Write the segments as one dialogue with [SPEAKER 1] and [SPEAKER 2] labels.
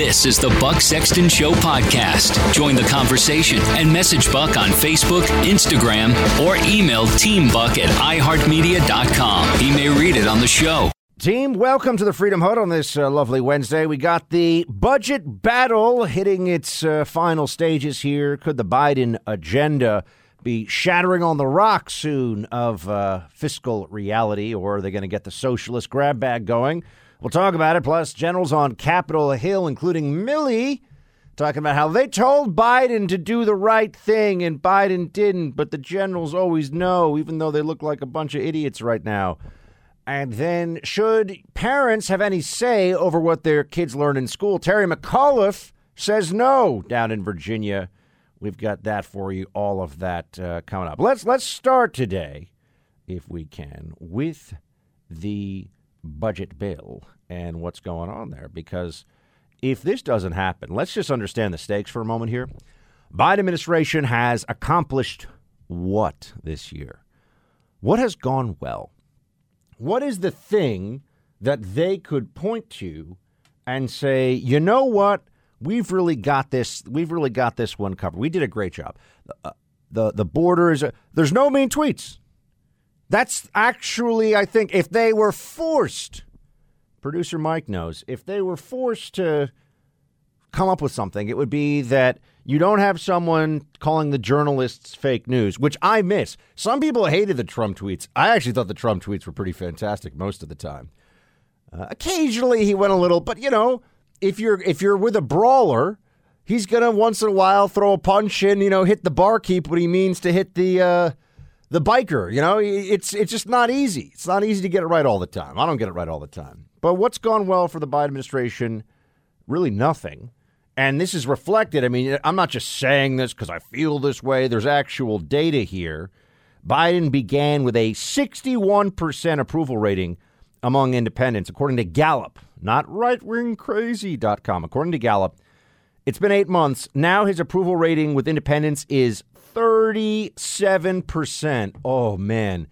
[SPEAKER 1] This is the Buck Sexton Show podcast. Join the conversation and message Buck on Facebook, Instagram, or email teambuck at iheartmedia.com. He may read it on the show.
[SPEAKER 2] Team, welcome to the Freedom Hut on this uh, lovely Wednesday. We got the budget battle hitting its uh, final stages here. Could the Biden agenda be shattering on the rock soon of uh, fiscal reality, or are they going to get the socialist grab bag going? We'll talk about it. Plus, generals on Capitol Hill, including Milley, talking about how they told Biden to do the right thing and Biden didn't, but the generals always know, even though they look like a bunch of idiots right now. And then, should parents have any say over what their kids learn in school? Terry McAuliffe says no down in Virginia. We've got that for you. All of that uh, coming up. Let's let's start today, if we can, with the budget bill and what's going on there. Because if this doesn't happen, let's just understand the stakes for a moment here. Biden administration has accomplished what this year? What has gone well? What is the thing that they could point to and say, you know what? We've really got this. We've really got this one covered. We did a great job. Uh, the the border is. A, there's no mean tweets. That's actually, I think, if they were forced, producer Mike knows, if they were forced to come up with something, it would be that you don't have someone calling the journalists fake news, which I miss. Some people hated the Trump tweets. I actually thought the Trump tweets were pretty fantastic most of the time. Uh, occasionally he went a little, but you know, if you're if you're with a brawler, he's gonna once in a while throw a punch and you know hit the barkeep what he means to hit the uh, the biker. You know, it's it's just not easy. It's not easy to get it right all the time. I don't get it right all the time. But what's gone well for the Biden administration? Really nothing. And this is reflected. I mean, I'm not just saying this because I feel this way. There's actual data here. Biden began with a 61% approval rating among independents, according to Gallup, not rightwingcrazy.com. According to Gallup, it's been eight months. Now his approval rating with independents is 37%. Oh, man.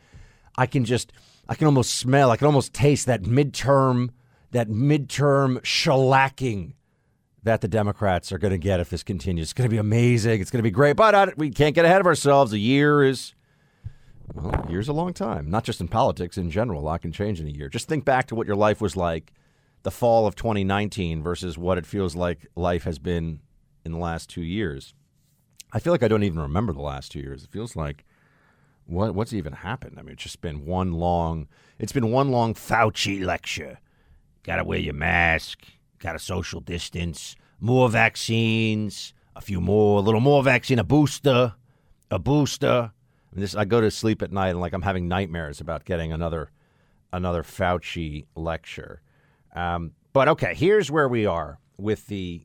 [SPEAKER 2] I can just, I can almost smell, I can almost taste that midterm, that midterm shellacking that the Democrats are going to get if this continues. It's going to be amazing. It's going to be great. But uh, we can't get ahead of ourselves. A year is, well, a year's a long time, not just in politics, in general. A lot can change in a year. Just think back to what your life was like the fall of 2019 versus what it feels like life has been in the last two years. I feel like I don't even remember the last two years. It feels like what what's even happened? I mean, it's just been one long. It's been one long Fauci lecture. Got to wear your mask. Got to social distance. More vaccines. A few more. A little more vaccine. A booster. A booster. I, this, I go to sleep at night and like I'm having nightmares about getting another another Fauci lecture. Um, but okay, here's where we are with the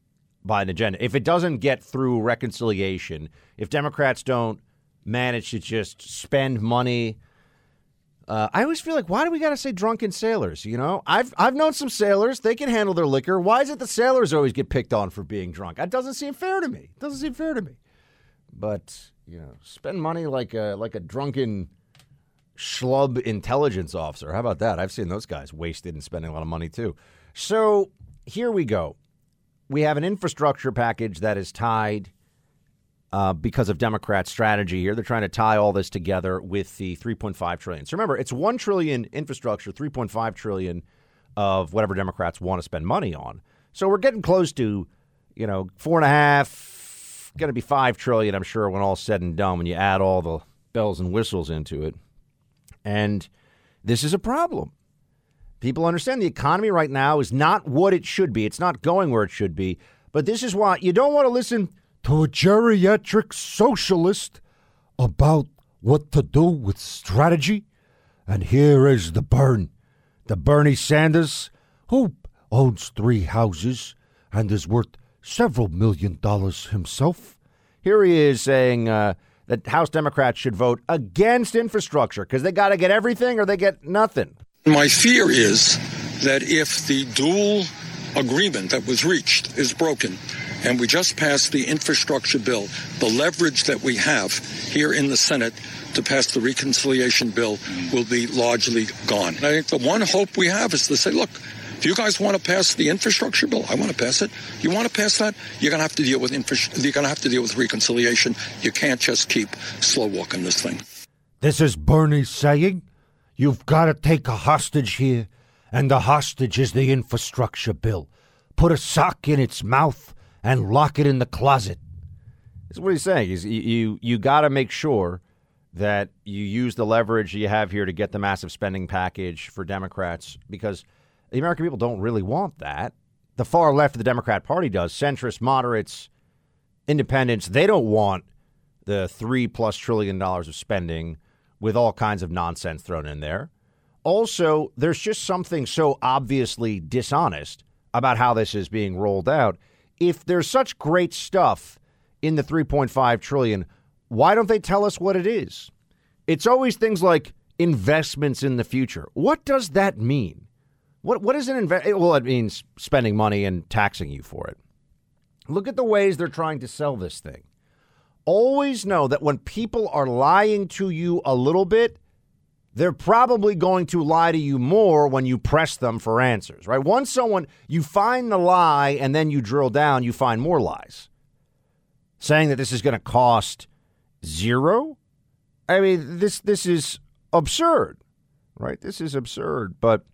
[SPEAKER 2] Biden agenda. If it doesn't get through reconciliation, if Democrats don't manage to just spend money, uh, I always feel like why do we got to say drunken sailors? You know, I've I've known some sailors; they can handle their liquor. Why is it the sailors always get picked on for being drunk? That doesn't seem fair to me. It doesn't seem fair to me. But you know, spend money like a like a drunken schlub intelligence officer. How about that? I've seen those guys wasted and spending a lot of money too. So here we go we have an infrastructure package that is tied uh, because of Democrat strategy here. They're trying to tie all this together with the 3.5 trillion. So remember, it's one trillion infrastructure, 3.5 trillion of whatever Democrats want to spend money on. So we're getting close to, you know, four and a half, going to be five trillion. I'm sure when all's said and done, when you add all the bells and whistles into it, and this is a problem People understand the economy right now is not what it should be. It's not going where it should be. But this is why you don't want to listen to a geriatric socialist about what to do with strategy. And here is the burn. The Bernie Sanders, who owns three houses and is worth several million dollars himself. Here he is saying uh, that House Democrats should vote against infrastructure because they got to get everything or they get nothing.
[SPEAKER 3] My fear is that if the dual agreement that was reached is broken, and we just passed the infrastructure bill, the leverage that we have here in the Senate to pass the reconciliation bill will be largely gone. And I think the one hope we have is to say, look, if you guys want to pass the infrastructure bill? I want to pass it. You want to pass that? You're going to have to deal with infra- You're going to have to deal with reconciliation. You can't just keep slow walking this thing.
[SPEAKER 2] This is Bernie saying, "You've got to take a hostage here, and the hostage is the infrastructure bill. Put a sock in its mouth and lock it in the closet." This is what he's saying. Is you you, you got to make sure that you use the leverage you have here to get the massive spending package for Democrats because the American people don't really want that. The far left of the Democrat Party does. Centrists, moderates, independents, they don't want the three plus trillion dollars of spending with all kinds of nonsense thrown in there. Also, there's just something so obviously dishonest about how this is being rolled out. If there's such great stuff in the 3.5 trillion, why don't they tell us what it is? It's always things like investments in the future. What does that mean? What what is an invest? Well, it means spending money and taxing you for it. Look at the ways they're trying to sell this thing. Always know that when people are lying to you a little bit, they're probably going to lie to you more when you press them for answers, right? Once someone you find the lie and then you drill down, you find more lies. Saying that this is going to cost zero? I mean, this this is absurd, right? This is absurd, but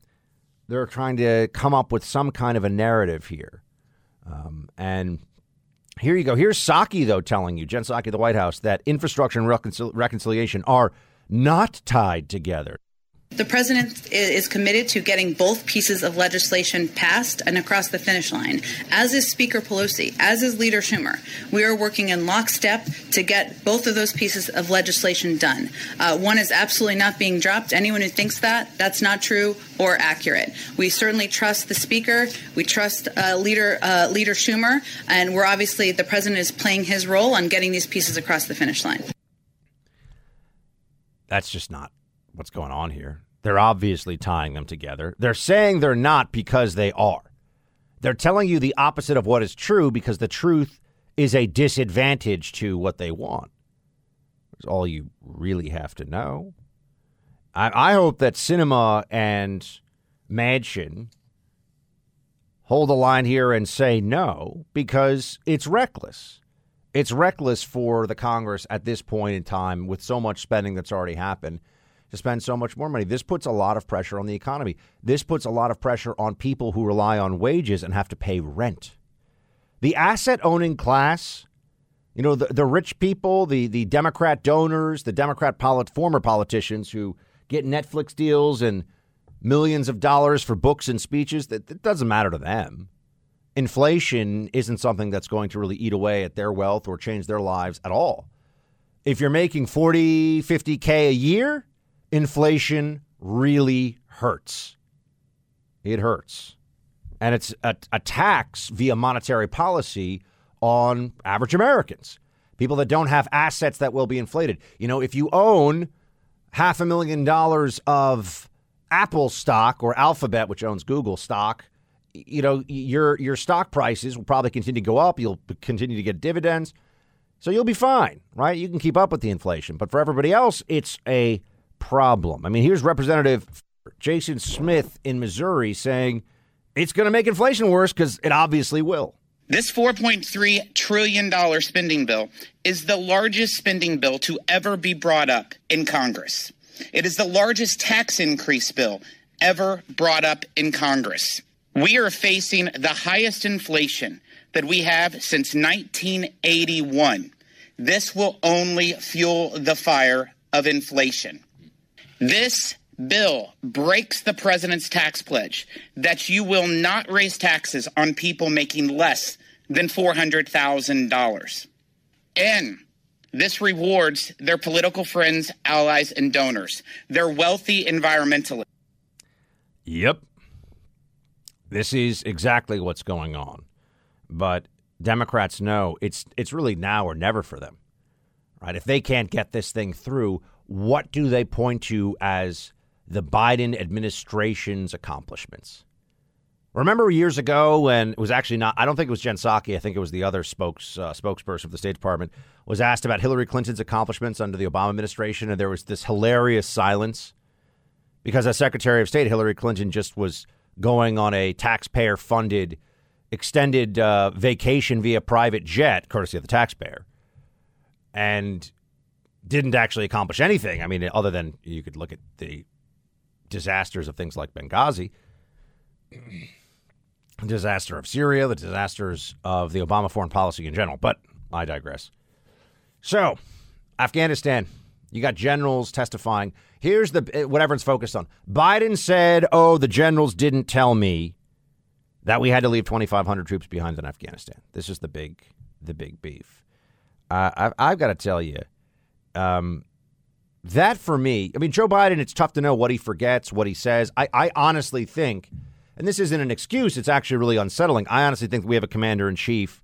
[SPEAKER 2] they're trying to come up with some kind of a narrative here. Um, and here you go. Here's Psaki, though, telling you, Jen Psaki, the White House, that infrastructure and reconcil- reconciliation are not tied together.
[SPEAKER 4] The president is committed to getting both pieces of legislation passed and across the finish line, as is Speaker Pelosi, as is Leader Schumer. We are working in lockstep to get both of those pieces of legislation done. Uh, one is absolutely not being dropped. Anyone who thinks that, that's not true or accurate. We certainly trust the Speaker. We trust uh, Leader uh, Leader Schumer, and we're obviously the president is playing his role on getting these pieces across the finish line.
[SPEAKER 2] That's just not what's going on here. They're obviously tying them together. They're saying they're not because they are. They're telling you the opposite of what is true because the truth is a disadvantage to what they want. That's all you really have to know. I, I hope that Sinema and Manchin hold the line here and say no because it's reckless. It's reckless for the Congress at this point in time with so much spending that's already happened to spend so much more money. This puts a lot of pressure on the economy. This puts a lot of pressure on people who rely on wages and have to pay rent. The asset owning class, you know, the, the rich people, the, the Democrat donors, the Democrat polit- former politicians who get Netflix deals and millions of dollars for books and speeches, that, that doesn't matter to them. Inflation isn't something that's going to really eat away at their wealth or change their lives at all. If you're making 40, 50K a year, inflation really hurts. It hurts. And it's a, a, tax via monetary policy on average Americans, people that don't have assets that will be inflated. You know, if you own half a million dollars of Apple stock or Alphabet, which owns Google stock, you know, your your stock prices will probably continue to go up. You'll continue to get dividends. So you'll be fine, right? You can keep up with the inflation. But for everybody else, it's a problem. I mean, here's Representative Jason Smith in Missouri saying it's going to make inflation worse because it obviously will.
[SPEAKER 5] This $4.3 trillion spending bill is the largest spending bill to ever be brought up in Congress. It is the largest tax increase bill ever brought up in Congress. We are facing the highest inflation that we have since 1981. This will only fuel the fire of inflation. This bill breaks the president's tax pledge that you will not raise taxes on people making less than $400,000. And this rewards their political friends, allies, and donors. They're wealthy environmentalists.
[SPEAKER 2] Yep. This is exactly what's going on. But Democrats know it's it's really now or never for them. Right? If they can't get this thing through, what do they point to as the Biden administration's accomplishments? Remember years ago when it was actually not, I don't think it was Jen Psaki, I think it was the other spokes, uh, spokesperson of the State Department, was asked about Hillary Clinton's accomplishments under the Obama administration, and there was this hilarious silence because as Secretary of State, Hillary Clinton just was going on a taxpayer funded extended uh, vacation via private jet, courtesy of the taxpayer, and didn't actually accomplish anything. I mean, other than you could look at the disasters of things like Benghazi, disaster of Syria, the disasters of the Obama foreign policy in general. But I digress. So, Afghanistan, you got generals testifying. Here's the what everyone's focused on. Biden said, "Oh, the generals didn't tell me that we had to leave 2,500 troops behind in Afghanistan." This is the big, the big beef. Uh, I've, I've got to tell you, um, that for me, I mean, Joe Biden. It's tough to know what he forgets, what he says. I, I honestly think, and this isn't an excuse. It's actually really unsettling. I honestly think we have a commander in chief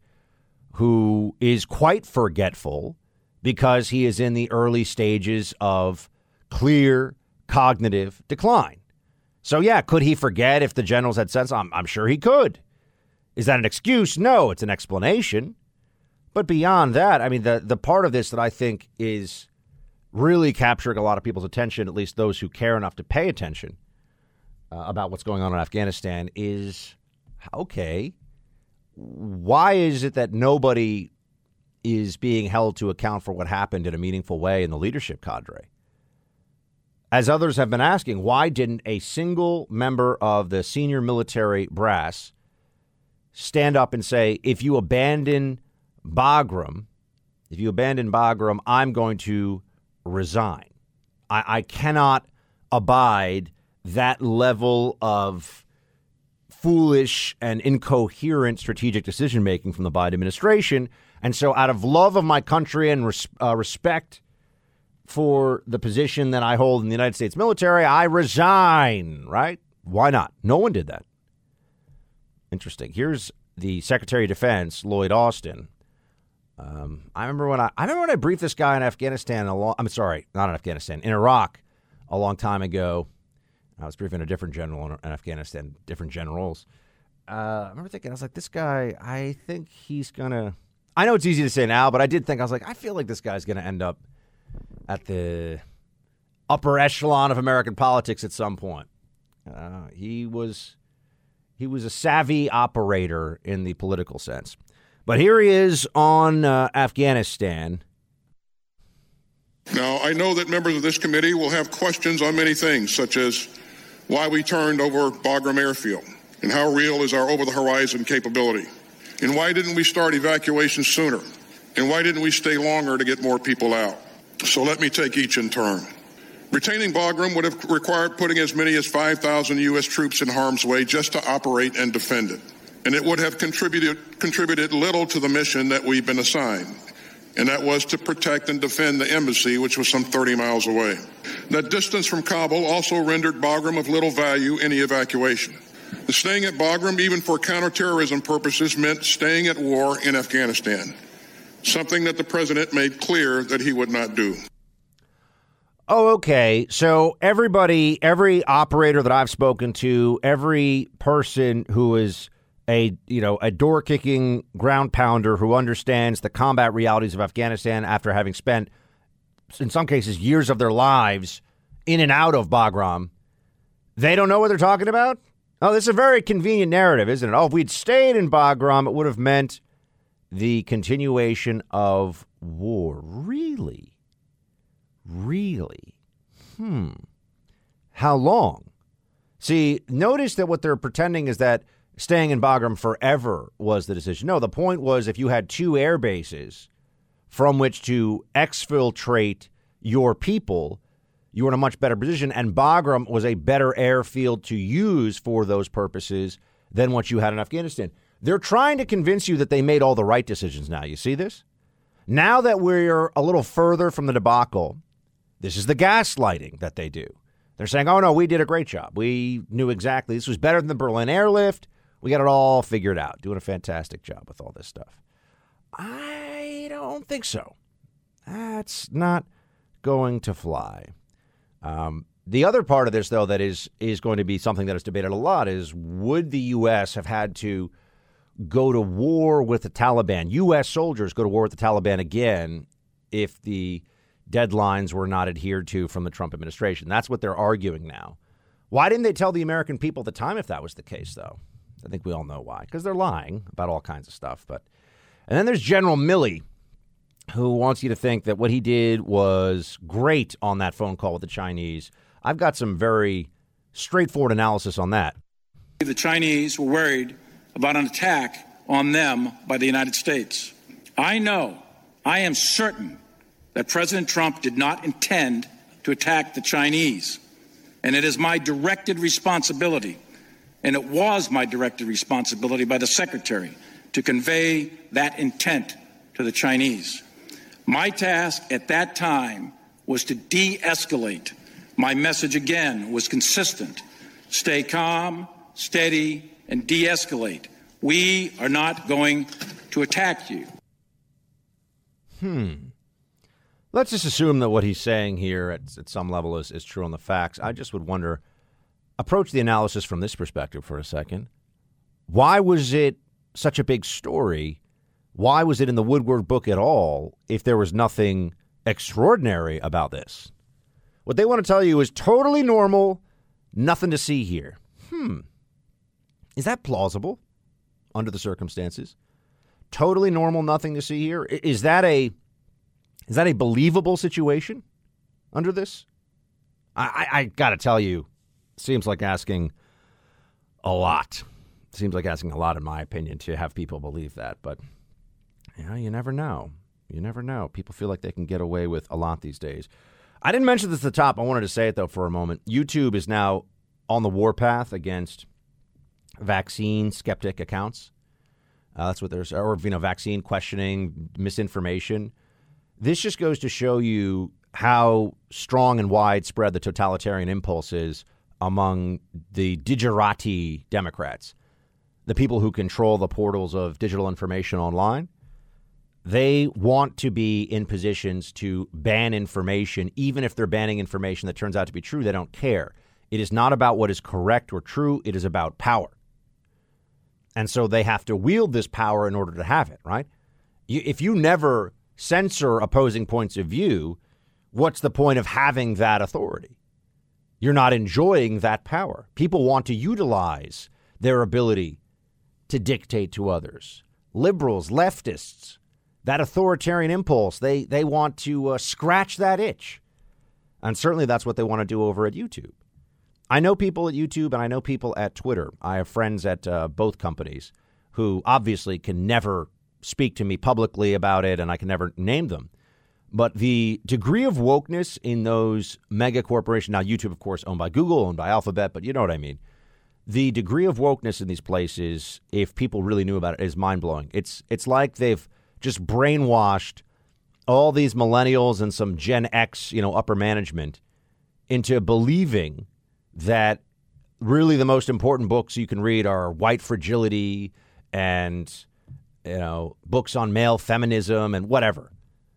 [SPEAKER 2] who is quite forgetful because he is in the early stages of clear cognitive decline. So, yeah, could he forget if the generals had sense? I'm, I'm sure he could. Is that an excuse? No, it's an explanation. But beyond that, I mean, the, the part of this that I think is really capturing a lot of people's attention, at least those who care enough to pay attention uh, about what's going on in Afghanistan, is okay, why is it that nobody is being held to account for what happened in a meaningful way in the leadership cadre? As others have been asking, why didn't a single member of the senior military brass stand up and say, if you abandon Bagram, if you abandon Bagram, I'm going to resign. I, I cannot abide that level of foolish and incoherent strategic decision making from the Biden administration. And so, out of love of my country and res- uh, respect for the position that I hold in the United States military, I resign, right? Why not? No one did that. Interesting. Here's the Secretary of Defense, Lloyd Austin. Um, I remember when I, I remember when I briefed this guy in Afghanistan a long, I'm sorry, not in Afghanistan, in Iraq a long time ago. I was briefing a different general in, in Afghanistan, different generals. Uh, I remember thinking, I was like, this guy, I think he's gonna. I know it's easy to say now, but I did think I was like, I feel like this guy's gonna end up at the upper echelon of American politics at some point. Uh, he was he was a savvy operator in the political sense. But here he is on uh, Afghanistan.
[SPEAKER 6] Now, I know that members of this committee will have questions on many things, such as why we turned over Bagram Airfield and how real is our over the horizon capability, and why didn't we start evacuation sooner, and why didn't we stay longer to get more people out. So let me take each in turn. Retaining Bagram would have required putting as many as 5,000 U.S. troops in harm's way just to operate and defend it. And it would have contributed, contributed little to the mission that we've been assigned, and that was to protect and defend the embassy, which was some 30 miles away. That distance from Kabul also rendered Bagram of little value in evacuation. The staying at Bagram, even for counterterrorism purposes, meant staying at war in Afghanistan, something that the president made clear that he would not do.
[SPEAKER 2] Oh, okay. So everybody, every operator that I've spoken to, every person who is a you know a door kicking ground pounder who understands the combat realities of Afghanistan after having spent in some cases years of their lives in and out of Bagram, they don't know what they're talking about. Oh, this is a very convenient narrative, isn't it? Oh, if we'd stayed in Bagram, it would have meant the continuation of war. Really? Really? Hmm. How long? See, notice that what they're pretending is that staying in Bagram forever was the decision. No, the point was if you had two air bases from which to exfiltrate your people, you were in a much better position. And Bagram was a better airfield to use for those purposes than what you had in Afghanistan. They're trying to convince you that they made all the right decisions now. You see this? Now that we're a little further from the debacle, this is the gaslighting that they do. They're saying, oh, no, we did a great job. We knew exactly. This was better than the Berlin airlift. We got it all figured out. Doing a fantastic job with all this stuff. I don't think so. That's not going to fly. Um, the other part of this, though, that is is going to be something that is debated a lot is would the U.S. have had to go to war with the Taliban, U.S. soldiers go to war with the Taliban again if the deadlines were not adhered to from the Trump administration? That's what they're arguing now Why didn't they tell the American people at the time if that was the case, though? I think we all know why. Because they're lying about all kinds of stuff. But and then there's General Milley, who wants you to think that what he did was great on that phone call with the Chinese. I've got some very straightforward analysis on that.
[SPEAKER 3] The Chinese were worried about an attack on them by the United States. I know, I am certain that President Trump did not intend to attack the Chinese. And it is my directed responsibility, and it was my directed responsibility by the Secretary to convey that intent to the Chinese. My task at that time was to de escalate. My message again was consistent stay calm, steady, and de escalate. We are not going to attack you.
[SPEAKER 2] Hmm. Let's just assume that what he's saying here at, at some level is, is true on the facts. I just would wonder approach the analysis from this perspective for a second. Why was it such a big story? Why was it in the Woodward book at all if there was nothing extraordinary about this? What they want to tell you is totally normal, nothing to see here. Hmm. Is that plausible under the circumstances? Totally normal, nothing to see here. Is that a is that a believable situation under this? I, I, I got to tell you, seems like asking a lot. Seems like asking a lot, in my opinion, to have people believe that. But you you never know. You never know. People feel like they can get away with a lot these days. I didn't mention this at the top. I wanted to say it though for a moment. YouTube is now on the warpath against vaccine skeptic accounts. Uh, that's what there's, or you know, vaccine questioning, misinformation. This just goes to show you how strong and widespread the totalitarian impulse is among the digerati Democrats, the people who control the portals of digital information online. They want to be in positions to ban information, even if they're banning information that turns out to be true. They don't care. It is not about what is correct or true, it is about power. And so they have to wield this power in order to have it, right? If you never censor opposing points of view, what's the point of having that authority? You're not enjoying that power. People want to utilize their ability to dictate to others. Liberals, leftists, that authoritarian impulse, they, they want to uh, scratch that itch. And certainly that's what they want to do over at YouTube. I know people at YouTube and I know people at Twitter. I have friends at uh, both companies who obviously can never speak to me publicly about it and I can never name them. But the degree of wokeness in those mega corporations, now YouTube, of course, owned by Google, owned by Alphabet, but you know what I mean. The degree of wokeness in these places, if people really knew about it, is mind blowing. It's it's like they've just brainwashed all these millennials and some Gen X, you know, upper management into believing that really the most important books you can read are White Fragility and you know books on male feminism and whatever.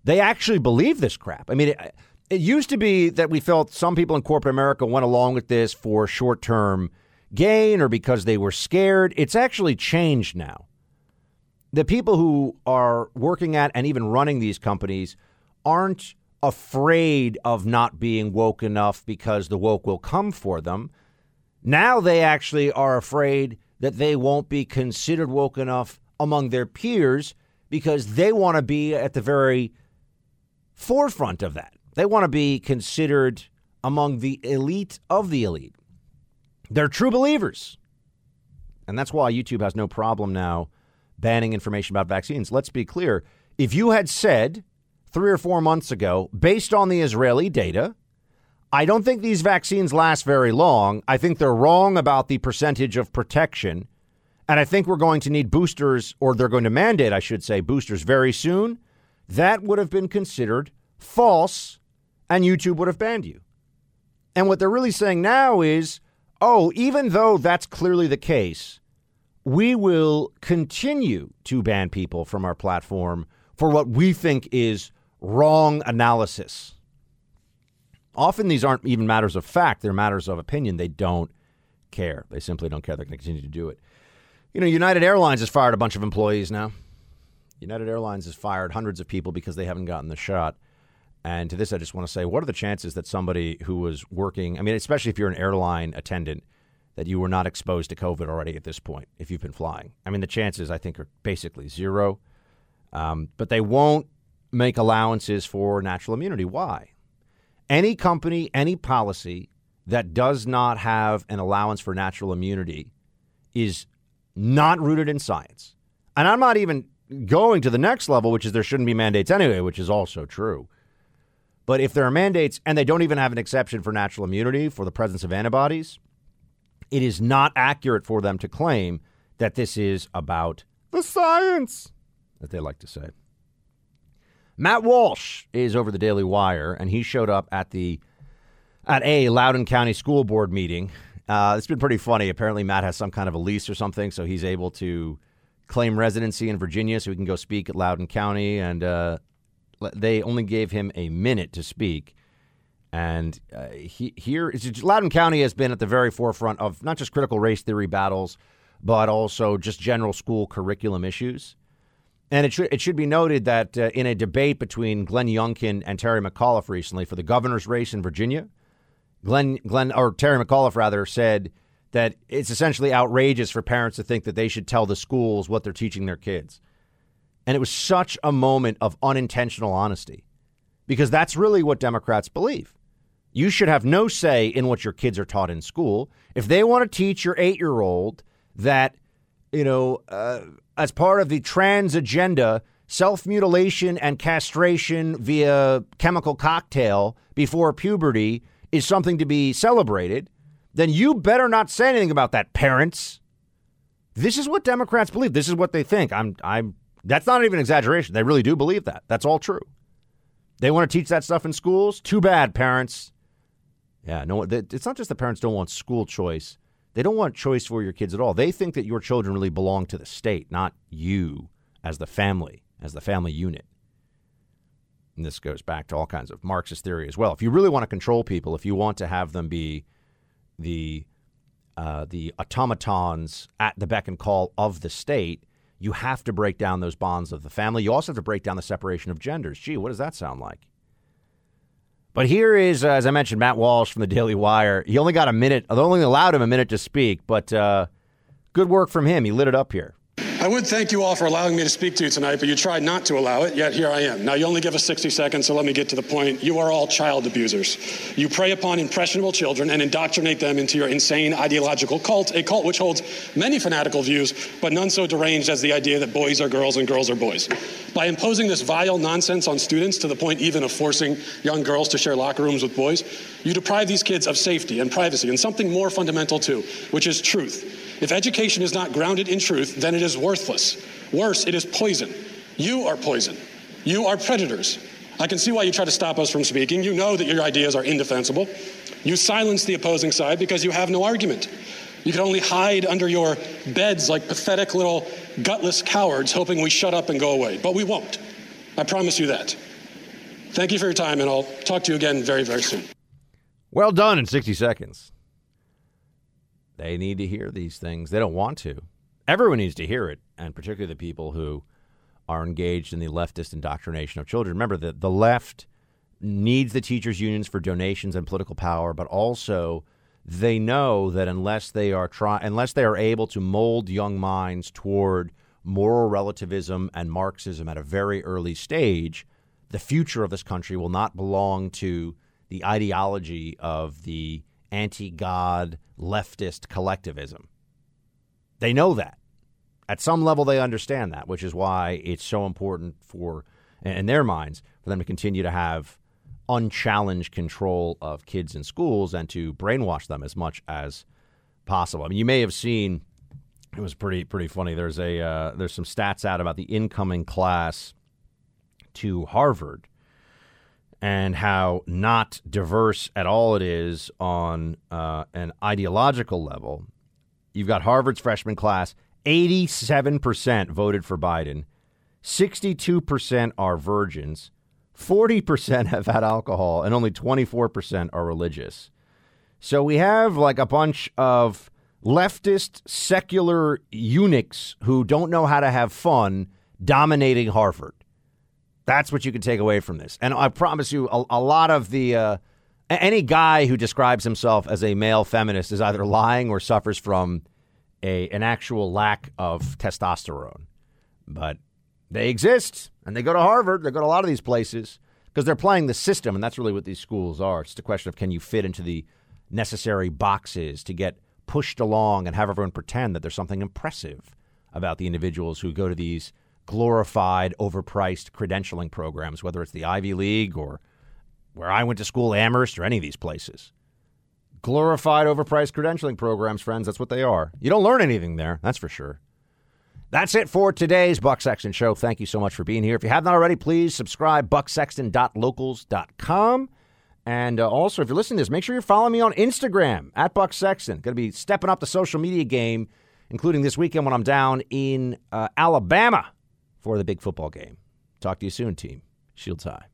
[SPEAKER 2] They actually believe this crap. I mean, it, it used to be that we felt some people in corporate America went along with this for short term gain or because they were scared. It's actually changed now. The people who are working at and even running these companies aren't afraid of not being woke enough because the woke will come for them. Now they actually are afraid that they won't be considered woke enough among their peers because they want to be at the very forefront of that. They want to be considered among the elite of the elite. They're true believers. And that's why YouTube has no problem now banning information about vaccines. Let's be clear. If you had said three or four months ago, based on the Israeli data, I don't think these vaccines last very long. I think they're wrong about the percentage of protection. And I think we're going to need boosters, or they're going to mandate, I should say, boosters very soon. That would have been considered false, and YouTube would have banned you. And what they're really saying now is oh, even though that's clearly the case, we will continue to ban people from our platform for what we think is wrong analysis. Often these aren't even matters of fact, they're matters of opinion. They don't care. They simply don't care. They're going to continue to do it. You know, United Airlines has fired a bunch of employees now. United Airlines has fired hundreds of people because they haven't gotten the shot. And to this, I just want to say, what are the chances that somebody who was working, I mean, especially if you're an airline attendant, that you were not exposed to COVID already at this point if you've been flying? I mean, the chances, I think, are basically zero. Um, but they won't make allowances for natural immunity. Why? Any company, any policy that does not have an allowance for natural immunity is not rooted in science. And I'm not even going to the next level, which is there shouldn't be mandates anyway, which is also true. But if there are mandates and they don't even have an exception for natural immunity for the presence of antibodies, it is not accurate for them to claim that this is about the science that they like to say. Matt Walsh is over the Daily Wire, and he showed up at the at a Loudoun County School Board meeting. Uh, it's been pretty funny. Apparently, Matt has some kind of a lease or something, so he's able to claim residency in Virginia, so he can go speak at Loudoun County. And uh, they only gave him a minute to speak. And uh, he, here, Loudoun County has been at the very forefront of not just critical race theory battles, but also just general school curriculum issues. And it should it should be noted that uh, in a debate between Glenn Youngkin and Terry McAuliffe recently for the governor's race in Virginia, Glenn Glenn or Terry McAuliffe rather said that it's essentially outrageous for parents to think that they should tell the schools what they're teaching their kids. And it was such a moment of unintentional honesty because that's really what Democrats believe. You should have no say in what your kids are taught in school. If they want to teach your eight year old that, you know, uh, as part of the trans agenda, self mutilation and castration via chemical cocktail before puberty is something to be celebrated, then you better not say anything about that, parents. This is what Democrats believe. This is what they think. I'm I'm that's not even exaggeration. They really do believe that. That's all true. They want to teach that stuff in schools? Too bad, parents. Yeah, no, it's not just the parents don't want school choice. They don't want choice for your kids at all. They think that your children really belong to the state, not you as the family, as the family unit. And this goes back to all kinds of Marxist theory as well. If you really want to control people, if you want to have them be the uh, the automatons at the beck and call of the state, you have to break down those bonds of the family. You also have to break down the separation of genders. Gee, what does that sound like? But here is, uh, as I mentioned, Matt Walsh from the Daily Wire. He only got a minute, they only allowed him a minute to speak, but uh, good work from him. He lit it up here.
[SPEAKER 7] I would thank you all for allowing me to speak to you tonight, but you tried not to allow it, yet here I am. Now, you only give us 60 seconds, so let me get to the point. You are all child abusers. You prey upon impressionable children and indoctrinate them into your insane ideological cult, a cult which holds many fanatical views, but none so deranged as the idea that boys are girls and girls are boys. By imposing this vile nonsense on students to the point even of forcing young girls to share locker rooms with boys, you deprive these kids of safety and privacy and something more fundamental, too, which is truth. If education is not grounded in truth, then it is worthless. Worse, it is poison. You are poison. You are predators. I can see why you try to stop us from speaking. You know that your ideas are indefensible. You silence the opposing side because you have no argument. You can only hide under your beds like pathetic little gutless cowards, hoping we shut up and go away. But we won't. I promise you that. Thank you for your time, and I'll talk to you again very, very soon.
[SPEAKER 2] Well done in 60 seconds. They need to hear these things. They don't want to. Everyone needs to hear it, and particularly the people who are engaged in the leftist indoctrination of children. Remember that the left needs the teachers' unions for donations and political power, but also they know that unless they are try unless they are able to mold young minds toward moral relativism and Marxism at a very early stage, the future of this country will not belong to the ideology of the anti God leftist collectivism. They know that. At some level, they understand that, which is why it's so important for, in their minds, for them to continue to have unchallenged control of kids in schools and to brainwash them as much as possible. I mean, you may have seen it was pretty pretty funny. There's a uh, there's some stats out about the incoming class to Harvard and how not diverse at all it is on uh, an ideological level. You've got Harvard's freshman class, 87% voted for Biden, 62% are virgins, 40% have had alcohol, and only 24% are religious. So we have like a bunch of leftist secular eunuchs who don't know how to have fun dominating Harvard. That's what you can take away from this. And I promise you, a, a lot of the uh, any guy who describes himself as a male feminist is either lying or suffers from a an actual lack of testosterone. But they exist, and they go to Harvard. They go to a lot of these places because they're playing the system, and that's really what these schools are. It's just a question of can you fit into the necessary boxes to get pushed along and have everyone pretend that there's something impressive about the individuals who go to these glorified, overpriced credentialing programs, whether it's the Ivy League or where I went to school, Amherst, or any of these places. Glorified, overpriced credentialing programs, friends. That's what they are. You don't learn anything there, that's for sure. That's it for today's Buck Sexton Show. Thank you so much for being here. If you haven't already, please subscribe, bucksexton.locals.com. And uh, also, if you're listening to this, make sure you're following me on Instagram at Buck Sexton. Going to be stepping up the social media game, including this weekend when I'm down in uh, Alabama for the big football game. Talk to you soon, team. Shields high.